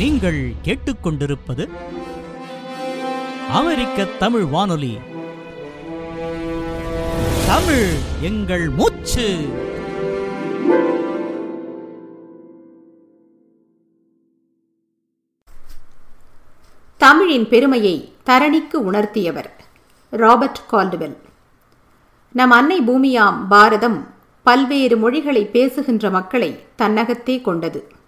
நீங்கள் கேட்டுக்கொண்டிருப்பது அமெரிக்க தமிழ் வானொலி. தமிழ் எங்கள் மூச்சு. தமிழின் பெருமையை தரணிக்கு உணர்த்தியவர் ராபர்ட் கால்டுவெல். நம் அன்னை பூமியாம் பாரதம் பல்வேறு மொழிகளை பேசுகின்ற மக்களை தன்னகத்தே கொண்டது.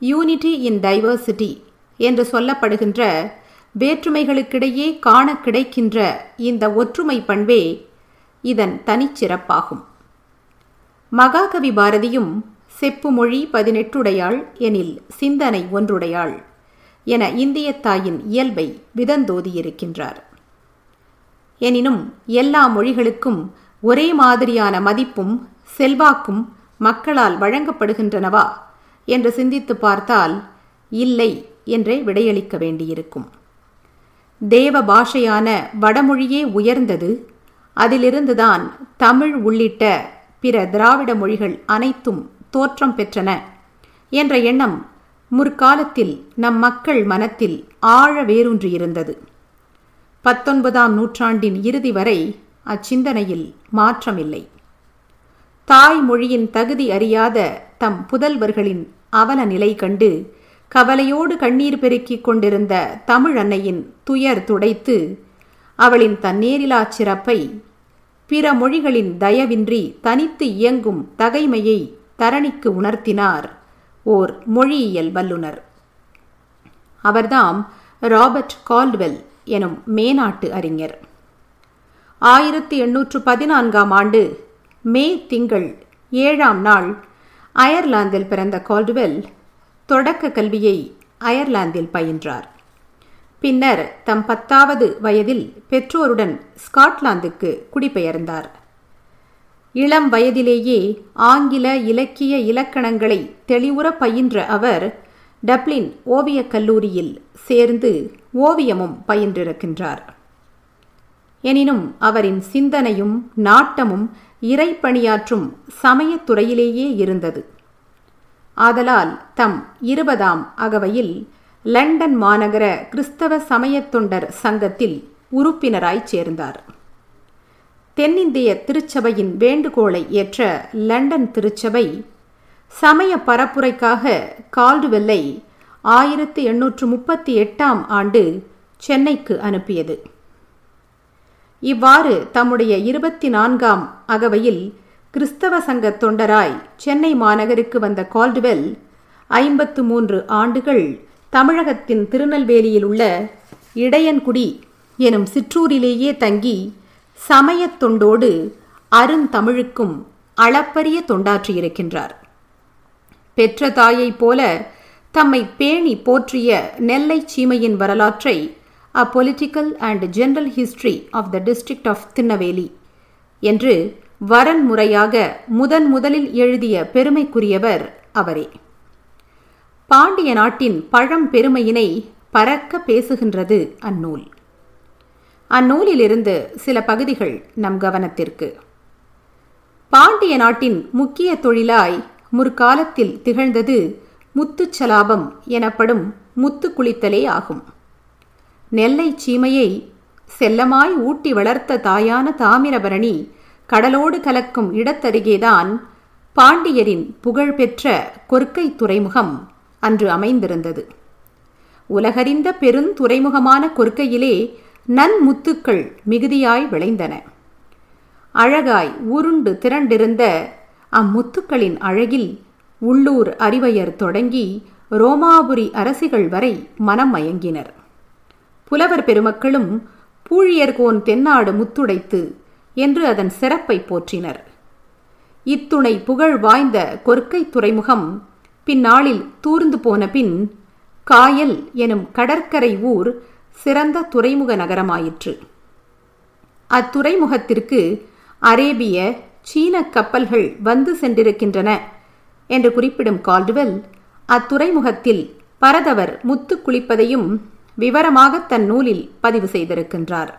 யூனிட்டி இன் டைவர்சிட்டி என்று சொல்லப்படுகின்ற வேற்றுமைகளுக்கிடையே காண கிடைக்கின்ற இந்த ஒற்றுமை பண்பே இதன் தனிச்சிறப்பாகும் மகாகவி பாரதியும் செப்பு மொழி பதினெட்டுடையாள் எனில் சிந்தனை ஒன்றுடையாள் என இந்திய தாயின் இயல்பை விதந்தோதியிருக்கின்றார். எனினும் எல்லா மொழிகளுக்கும் ஒரே மாதிரியான மதிப்பும் செல்வாக்கும் மக்களால் வழங்கப்படுகின்றனவா? என்று சிந்தித்து பார்த்தால் இல்லை என்றே விடையளிக்க வேண்டியிருக்கும். தேவ பாஷையான வடமொழியே உயர்ந்தது அதிலிருந்துதான் தமிழ் உள்ளிட்ட பிற திராவிட மொழிகள் அனைத்தும் தோற்றம் பெற்றன என்ற எண்ணம் முற்காலத்தில் நம் மக்கள் மனத்தில் ஆழ வேரூன்றியிருந்தது. பத்தொன்பதாம் நூற்றாண்டின் இறுதி வரை அச்சிந்தனையில் மாற்றமில்லை. தாய்மொழியின் தகுதி அறியாத தம் புதல்வர்களின் அவல நிலை கண்டு கவலையோடு கண்ணீர் பெருக்கிக் கொண்டிருந்த தமிழன்னையின் துயர் துடைத்து அவளின் தன்னேரிலா சிறப்பை பிற மொழிகளின் தயவின்றி தனித்து இயங்கும் தகைமையை தரணிக்கு உணர்த்தினார் ஓர் மொழியியல் வல்லுனர் அவர்தாம் ராபர்ட் கால்ட்வெல் எனும் மேநாட்டு அறிஞர். ஆயிரத்தி எண்ணூற்று பதினான்காம் ஆண்டு மே திங்கள் ஏழாம் நாள் அயர்லாந்தில் பிறந்த கால்டுவெல் தொடக்க கல்வியை அயர்லாந்தில் பயின்றார். பின்னர் தம் பத்தாவது வயதில் பெற்றோருடன் ஸ்காட்லாந்துக்கு குடிபெயர்ந்தார். இளம் வயதிலேயே ஆங்கில இலக்கிய இலக்கணங்களை தெளிவுற பயின்ற அவர் டப்ளின் ஓவியக் கல்லூரியில் சேர்ந்து ஓவியமும் பயின்றிருக்கின்றார். எனினும் அவரின் சிந்தனையும் நாட்டமும் இறை பணியாற்றும் சமயத்துறையிலேயே இருந்தது. ஆதலால் தம் இருபதாம் அகவையில் லண்டன் மாநகர கிறிஸ்தவ சமயத் தொண்டர் சங்கத்தில் உறுப்பினராய் சேர்ந்தார். தென்னிந்திய திருச்சபையின் வேண்டுகோளை ஏற்ற லண்டன் திருச்சபை சமய பரப்புரைக்காக கால்டுவெல்லை ஆயிரத்தி எண்ணூற்று முப்பத்தி எட்டாம் ஆண்டு சென்னைக்கு அனுப்பியது. இவ்வாறு தம்முடைய இருபத்தி நான்காம் அகவையில் கிறிஸ்தவ சங்க தொண்டராய் சென்னை மாநகருக்கு வந்த கால்டுவெல் ஐம்பத்து மூன்று ஆண்டுகள் தமிழகத்தின் திருநெல்வேலியில் உள்ள இடையன்குடி எனும் சிற்றூரிலேயே தங்கி சமயத் தொண்டோடு அருந்தமிழுக்கும் அளப்பரிய தொண்டாற்றியிருக்கின்றார். பெற்ற தாயைப் போல தம்மை பேணி போற்றிய நெல்லை சீமையின் வரலாற்றை a political and general history of the district of Tirunelveli என்று வரன் முறையாக முதன் முதலில் எழுதிய பெருமைக்குரியவர் அவரே. பாண்டிய நாட்டின் பழம் பெருமையினை பறக்க பேசுகின்றது அந்நூல். அந்நூலிலிருந்து சில பகுதிகள் நம் கவனத்திற்கு. பாண்டிய நாட்டின் முக்கிய தொழிலாய் முற்காலத்தில் திகழ்ந்தது முத்துச்சலாபம் எனப்படும் முத்து குளித்தலே ஆகும். நெல்லை சீமையை செல்லமாய் ஊட்டி வளர்த்த தாயான தாமிரபரணி கடலோடு கலக்கும் இடத்தருகேதான் பாண்டியரின் புகழ்பெற்ற கொற்கை துறைமுகம் அன்று அமைந்திருந்தது. உலகறிந்த பெருந்துறைமுகமான கொற்கையிலே நன்முத்துக்கள் மிகுதியாய் விளைந்தன. அழகாய் உருண்டு திரண்டிருந்த அம்முத்துக்களின் அழகில் உள்ளூர் அறிவையர் தொடங்கி ரோமாபுரி அரசிகள் வரை மனம் மயங்கினர். புலவர் பெருமக்களும் பூழியர்கோன் தென்னாடு முத்துடைத்து என்று அதன் சிறப்பை போற்றினர். இத்துணை புகழ் வாய்ந்த கொற்கை துறைமுகம் பின்னாளில் தூர்ந்து போன பின் காயல் எனும் கடற்கரை ஊர் சிறந்த துறைமுக நகரமாயிற்று. அத்துறைமுகத்திற்கு அரேபிய சீன கப்பல்கள் வந்து சென்றிருக்கின்றன என்று குறிப்பிடும் கால்டுவெல் அத்துறைமுகத்தில் பரதவர் முத்து குளிப்பதையும் விவரமாக தன் நூலில் பதிவு செய்திருக்கின்றார்.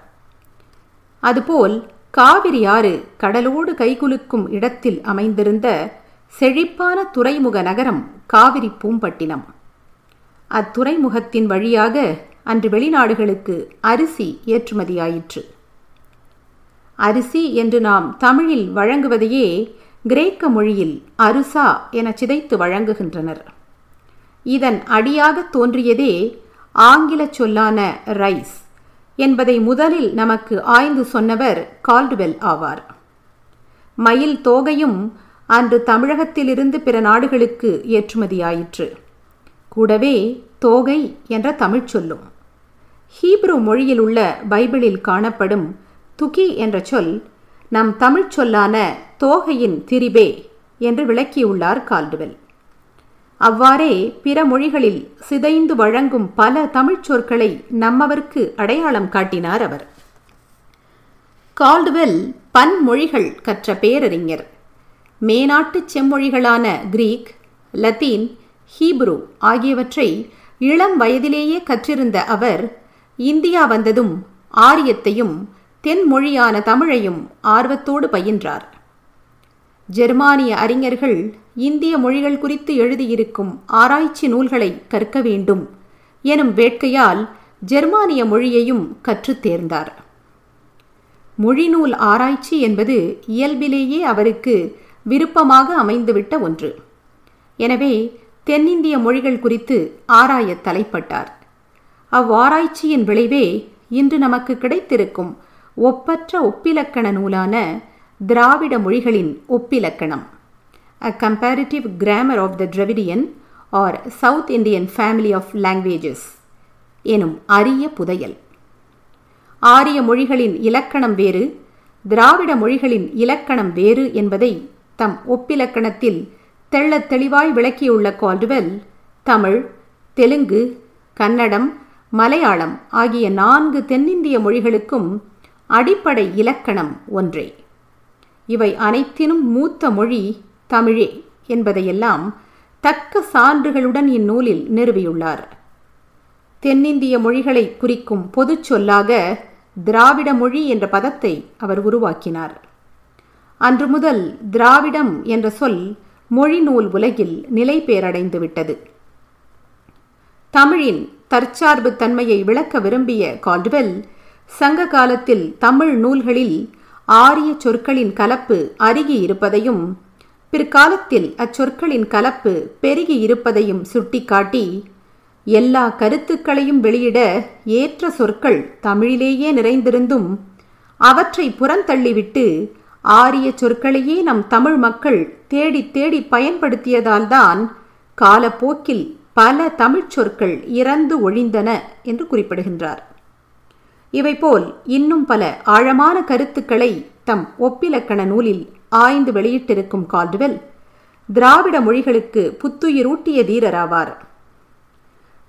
அதுபோல் காவிரி ஆறு கடலோடு கைகுலுக்கும் இடத்தில் அமைந்திருந்த செழிப்பான துறைமுக நகரம் காவிரி பூம்பட்டினம். அத்துறைமுகத்தின் வழியாக அன்று வெளிநாடுகளுக்கு அரிசி ஏற்றுமதியாயிற்று. அரிசி என்று நாம் தமிழில் வழங்குவதையே கிரேக்க மொழியில் அருசா என சிதைத்து வழங்குகின்றனர். இதன் அடியாக தோன்றியதே ஆங்கில சொல்லான ரைஸ் என்பதை முதலில் நமக்கு ஆய்ந்து சொன்னவர் கால்டுவெல் ஆவார். மயில் தோகையும் அன்று தமிழகத்திலிருந்து பிற நாடுகளுக்கு ஏற்றுமதியாயிற்று. கூடவே தோகை என்ற தமிழ்ச் சொல்லும். ஹீப்ரு மொழியில் உள்ள பைபிளில் காணப்படும் துகி என்ற சொல் நம் தமிழ்ச் சொல்லான தோகையின் திரிபே என்று விளக்கியுள்ளார் கால்டுவெல். அவ்வாறே பிற மொழிகளில் சிதைந்து வழங்கும் பல தமிழ்ச் சொற்களை நம்மவருக்கு அடையாளம் காட்டினார் அவர். கால்டுவெல் பன்மொழிகள் கற்ற பேரறிஞர். மேனாட்டு செம்மொழிகளான கிரீக் லத்தீன் ஹீப்ரு ஆகியவற்றை இளம் வயதிலேயே கற்றிருந்த அவர் இந்தியா வந்ததும் ஆரியத்தையும் தென்மொழியான தமிழையும் ஆர்வத்தோடு பயின்றார். ஜெர்மானிய அறிஞர்கள் இந்திய மொழிகள் குறித்து எழுதியிருக்கும் ஆராய்ச்சி நூல்களை கற்க வேண்டும் எனும் வேட்கையால் ஜெர்மானிய மொழியையும் கற்றுத் தேர்ந்தார். மொழிநூல் ஆராய்ச்சி என்பது இயல்பிலேயே அவருக்கு விருப்பமாக அமைந்துவிட்ட ஒன்று. எனவே தென்னிந்திய மொழிகள் குறித்து ஆராய தலைப்பட்டார். அவ்வாராய்ச்சியின் விளைவே இன்று நமக்கு கிடைத்திருக்கும் ஒப்பற்ற ஒப்பிலக்கண நூலான திராவிட மொழிகளின் ஒப்பிலக்கணம். A comparative grammar of the Dravidian or South Indian family of languages எனும் அரிய புதையல். ஆரிய மொழிகளின் இலக்கணம் வேறு திராவிட மொழிகளின் இலக்கணம் வேறு என்பதை தம் ஒப்பிலக்கணத்தில் தெள்ளத் தெளிவாய் விளக்கியுள்ள கால்டுவெல் தமிழ் தெலுங்கு கன்னடம் மலையாளம் ஆகிய நான்கு தென்னிந்திய மொழிகளுக்கும் அடிப்படை இலக்கணம் ஒன்றே. இவை அனைத்தினும் மூத்த மொழி தமிழே என்பதையெல்லாம் தக்க சான்றுகளுடன் இந்நூலில் நிறுவியுள்ளார். தென்னிந்திய மொழிகளை குறிக்கும் பொதுச் சொல்லாக திராவிட மொழி என்ற பதத்தை அவர் உருவாக்கினார். அன்று முதல் திராவிடம் என்ற சொல் மொழி நூல் உலகில் நிலை பேரடைந்து விட்டது. தமிழின் தற்சார்பு தன்மையை விளக்க விரும்பிய கால்டுவெல் சங்க காலத்தில் தமிழ் நூல்களில் ஆரிய சொற்களின் கலப்பு அருகி இருப்பதையும் பிற்காலத்தில் அச்சொற்களின் கலப்பு பெருகி இருப்பதையும் சுட்டிக்காட்டி எல்லா கருத்துக்களையும் வெளியிட ஏற்ற சொற்கள் தமிழிலேயே நிறைந்திருந்தும் அவற்றை புறந்தள்ளிவிட்டு ஆரிய சொற்களையே நம் தமிழ் மக்கள் தேடி தேடி பயன்படுத்தியதால்தான் காலப்போக்கில் பல தமிழ்ச் சொற்கள் இறந்து ஒழிந்தன என்று குறிப்பிடுகின்றார். இவை போல் இன்னும் பல ஆழமான கருத்துக்களை தம் ஒப்பிலக்கண நூலில் ஆய்ந்து வெளியிட்டிருக்கும் கால்டுவெல் திராவிட மொழிகளுக்கு புத்துயிரூட்டிய தீரராவார்.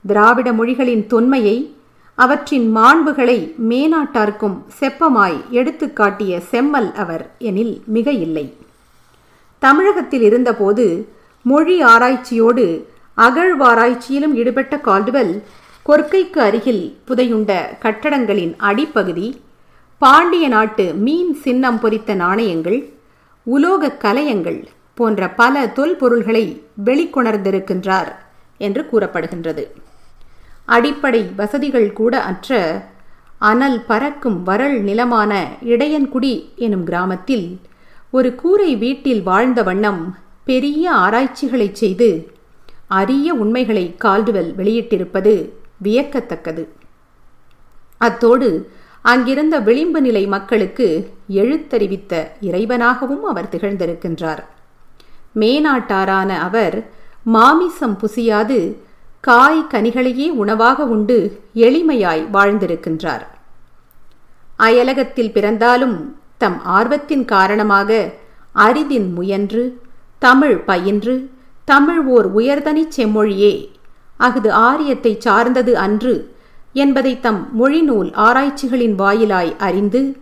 திராவிட மொழிகளின் தொன்மையை அவற்றின் மாண்புகளை மேனாட்டார்க்கும் செப்பமாய் எடுத்துக்காட்டிய செம்மல் அவர் எனில் மிக இல்லை தமிழகத்தில் இருந்தபோது மொழி ஆராய்ச்சியோடு அகழ்வாராய்ச்சியிலும் ஈடுபட்ட கால்டுவெல் கொற்கைக்கு அருகில் புதையுண்ட கட்டடங்களின் அடிப்பகுதி பாண்டிய நாட்டு மீன் சின்னம் பொறித்த நாணயங்கள் உலோக கலயங்கள் போன்ற பல தொல்பொருள்களை வெளிக்கொணர்ந்திருக்கின்றார் என்று கூறப்படுகின்றது. அடிப்படை வசதிகள் கூட அற்ற அனல் பறக்கும் வரல் நிலமான இடையன்குடி எனும் கிராமத்தில் ஒரு கூரை வீட்டில் வாழ்ந்த வண்ணம் பெரிய ஆராய்ச்சிகளை செய்து அரிய உண்மைகளை கால்டுவெல் வெளியிட்டிருப்பது வியக்கத்தக்கது. அத்தோடு அங்கிருந்த விளிம்பு நிலை மக்களுக்கு எழுத்தறிவித்த இறைவனாகவும் அவர் திகழ்ந்திருக்கின்றார். மேனாட்டாரான அவர் மாமிசம் புசியாது காய் கனிகளையே உணவாக உண்டு எளிமையாய் வாழ்ந்திருக்கின்றார். அயலகத்தில் பிறந்தாலும் தம் ஆர்வத்தின் காரணமாக அரிதின் முயன்று தமிழ் பயின்று தமிழ் ஓர் உயர்தனிச் செம்மொழியே அஃது ஆரியத்தை சார்ந்தது அன்று என்பதை தம் மொழிநூல் ஆராய்ச்சிகளின் வாயிலாய் அறிந்து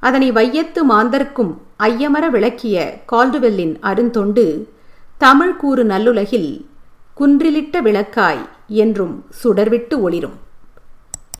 அதனை வையத்து மாந்தர்க்கும் ஐயமர விளக்கிய கால்டுவெல்லின் அருந்தொண்டு தமிழ் கூறு நல்லுலகில் குன்றிலிட்ட விளக்காய் என்றும் சுடர்விட்டு ஒளிரும்.